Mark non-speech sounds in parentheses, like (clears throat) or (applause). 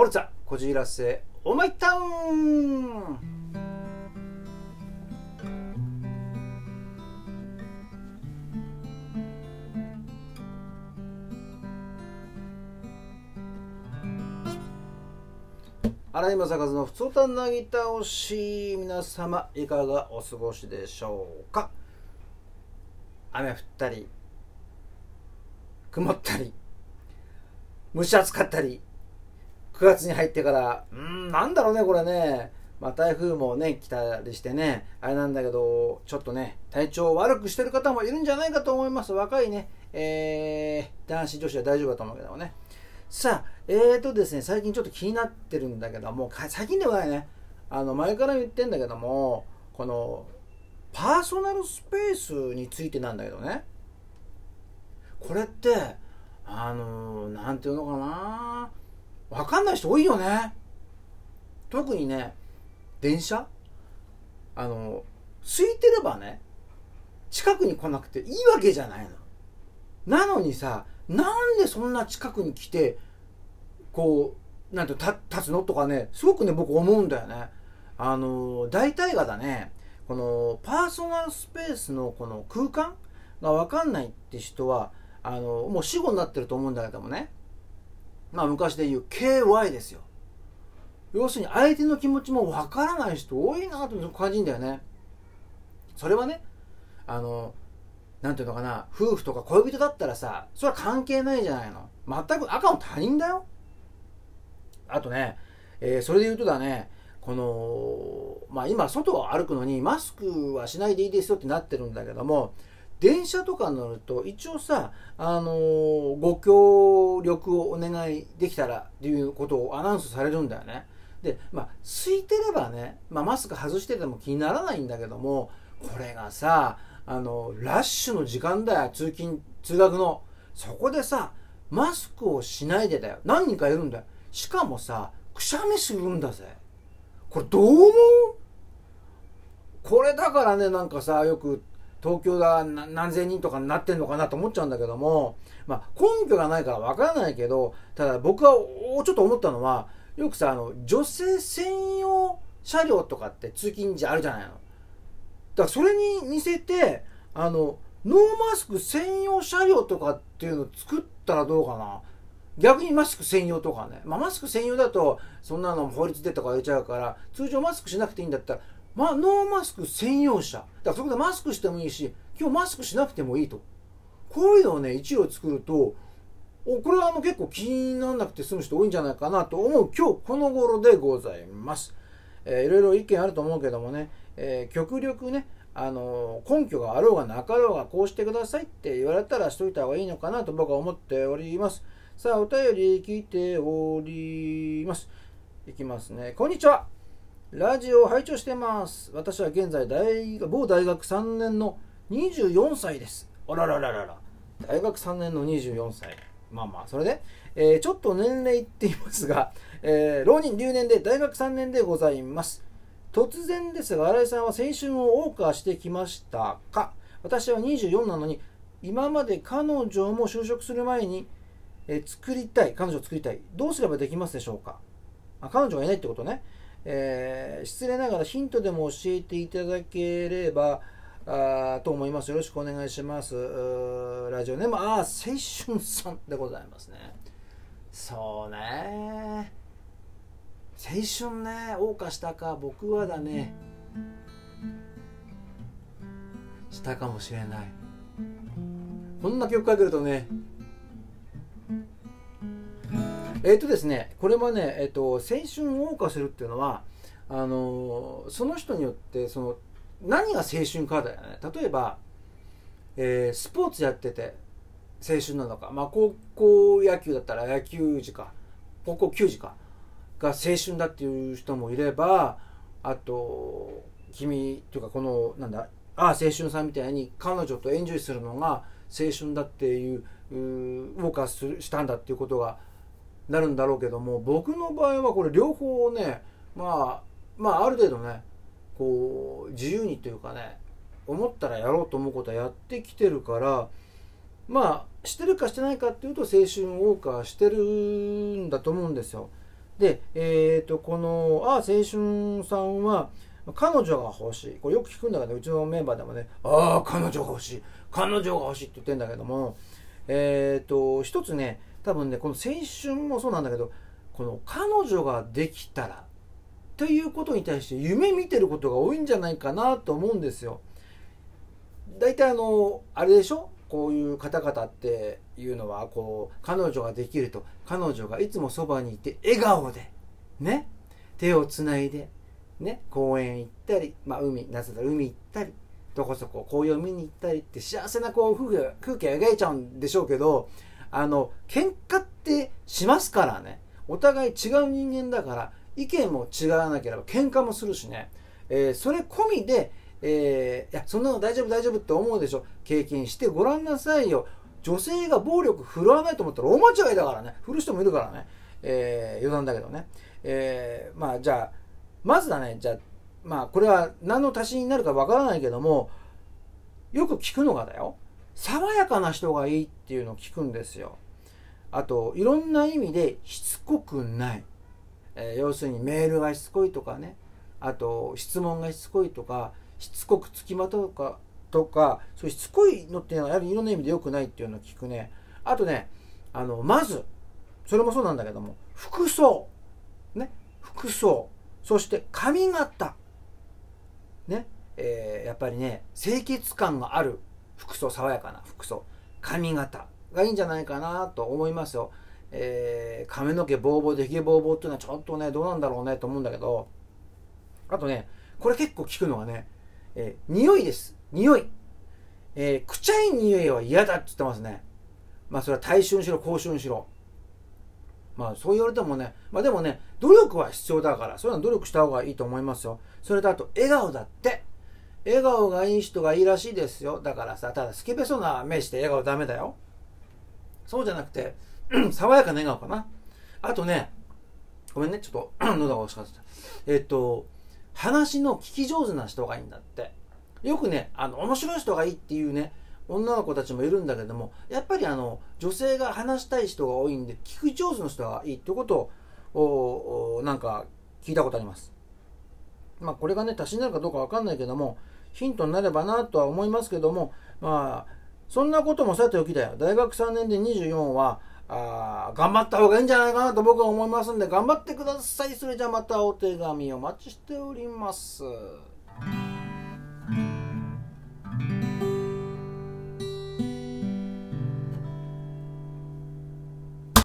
オルツァこじらせオーマイタウン荒井正和のふつおたなぎ倒し皆様いかがお過ごしでしょうか？雨降ったり曇ったり蒸し暑かったり9月に入ってから。うんなんだろうねこれね。まあ台風もね来たりしてね。あれなんだけどちょっとね体調を悪くしてる方もいるんじゃないかと思います。若いね。えー、男子女子は大丈夫だと思うけどね。さあ、えーとですね、最近ちょっと気になってるんだけども、最近ではないね、あの、前から言ってんだけども、この、パーソナルスペースについてなんだけどね、これって、あの、なんていうのかな、わかんない人多いよね。特にね、電車？あの、空いてればね、近くに来なくていいわけじゃないの。なのにさ、なんでそんな近くに来て、こう、なんて立つの？とかね、すごくね、僕思うんだよね。あの、大体がだね、このパーソナルスペースのこの空間？がわかんないって人は、あの、もう死後になってると思うんだけどもね。まあ昔で言う KY ですよ。要するに相手の気持ちもわからない人多いなと感じるんだよね。それはね、あの、なんていうのかな、夫婦とか恋人だったらさ、それは関係ないじゃないの。全く赤の他人だよ。あとね、えー、それで言うとだね、この、まあ今外を歩くのにマスクはしないでいいですよってなってるんだけども、電車とか乗ると一応さ、あのー、ご協力をお願いできたらっていうことをアナウンスされるんだよね。で、まあ、空いてればね、まあ、マスク外してても気にならないんだけども、これがさ、あの、ラッシュの時間だよ、通勤、通学の。そこでさ、マスクをしないでだよ。何人かいるんだよ。しかもさ、くしゃみするんだぜ。これどう思う？これだからね、なんかさ、よく東京が何千人とかになってんのかなと思っちゃうんだけども、まあ根拠がないからわからないけど、ただ僕はちょっと思ったのは、よくさ、あの、女性専用車両とかって通勤時あるじゃないの。だからそれに似せて、あの、ノーマスク専用車両とかっていうのを作ったらどうかな。逆にマスク専用とかね。まあ、マスク専用だと、そんなの法律でとか言っちゃうから、通常マスクしなくていいんだったら、ま、ノーマスク専用車。だからそこでマスクしてもいいし、今日マスクしなくてもいいと。こういうのをね、一応作ると、おこれはあの結構気にならなくて済む人多いんじゃないかなと思う今日この頃でございます。えー、いろいろ意見あると思うけどもね、えー、極力ね、あの根拠があろうがなかろうがこうしてくださいって言われたらしといた方がいいのかなと僕は思っております。さあ、お便り来ております。いきますね。こんにちは。ラジオを拝聴してます。私は現在大、某大学3年の24歳です。あららららら。大学3年の24歳。まあまあ、それで、えー、ちょっと年齢言っていますが、えー、浪人留年で大学3年でございます。突然ですが、新井さんは青春を謳歌してきましたか？私は24なのに、今まで彼女も就職する前に、え作りたい、彼女を作りたい。どうすればできますでしょうか？あ彼女がいないってことね。えー、失礼ながらヒントでも教えていただければ、あと思います。よろしくお願いします。ラジオネーム、ああ、青春さんでございますね。そうね。青春ね謳歌したか僕はだねしたかもしれないこんな曲かけるとねえっ、ー、とですねこれはね、えーと、青春を謳歌するっていうのはあのその人によってその何が青春かだよね。例えば、えー、スポーツやってて青春なのか、まあ、高校野球だったら野球時か高校球児かが青春だっていう人もいればあと君というかこのなんだああ青春さんみたいに彼女とエンジョイするのが青春だっていう動かすしたんだっていうことがなるんだろうけども僕の場合はこれ両方ねまあまあある程度ねこう自由にというかね思ったらやろうと思うことはやってきてるからまあしてるかしてないかっていうと青春謳歌してるんだと思うんですよ。で、えー、とこのあ青春さんは彼女が欲しいこれよく聞くんだけどうちのメンバーでもねああ彼女が欲しい彼女が欲しいって言ってんだけどもえっ、ー、と一つね多分ねこの青春もそうなんだけどこの彼女ができたらということに対して夢見てることが多いんじゃないかなと思うんですよ。大体あのあれでしょ？こういう方々っていうのはこう彼女ができると彼女がいつもそばにいて笑顔でね？手をつないでね？公園行ったり、まあ、海夏だ海行ったりどこそこ紅葉見に行ったりって幸せなこう風景空気を描いちゃうんでしょうけどあの喧嘩ってしますからねお互い違う人間だから意見も違わなければ喧嘩もするしね、えー、それ込みでえー、いや、そんなの大丈夫大丈夫って思うでしょ。経験してごらんなさいよ。女性が暴力振るわないと思ったら大間違いだからね。振る人もいるからね。えー、余談だけどね。えー、まあじゃあ、まずだね、じゃあ、まあこれは何の足しになるかわからないけども、よく聞くのがだよ。爽やかな人がいいっていうのを聞くんですよ。あと、いろんな意味でしつこくない。えー、要するにメールがしつこいとかね。あと、質問がしつこいとか、しつこくつきまとうかとかそういうしつこいのっていうのはやはりいろんな意味で良くないっていうのを聞くね。あとねあのまずそれもそうなんだけども服装。ね。服装。そして髪型。ね。えー、やっぱりね清潔感がある。服装爽やかな服装髪型がいいんじゃないかなと思いますよ、えー、髪の毛ボーボーでひげボーボーっていうのはちょっとねどうなんだろうねと思うんだけどあとねこれ結構聞くのがねえー、匂いです。匂い。えー、くちゃい匂いは嫌だって言ってますね。まあそれは大春しろ、高春しろ。まあそう言われてもね、まあでもね、努力は必要だから、そういうの努力した方がいいと思いますよ。それとあと、笑顔だって。笑顔がいい人がいいらしいですよ。だからさ、ただスケベそうな目して笑顔ダメだよ。そうじゃなくて、(clears throat) 爽やかな笑顔かな。あとね、ごめんね、ちょっと (clears throat) 喉が押しかった。えっと、話の聞き上手な人がいいんだって。よくね、あの、面白い人がいいっていうね、女の子たちもいるんだけども、やっぱりあの、女性が話したい人が多いんで、聞く上手の人がいいってことを、おなんか聞いたことあります。まあ、これがね、足しになるかどうかわかんないけども、ヒントになればなとは思いますけども、まあ、そんなこともさておきだよ。大学3年で24は、あ頑張った方がいいんじゃないかなと僕は思いますんで、頑張ってください。それじゃあまたお手紙お待ちしております。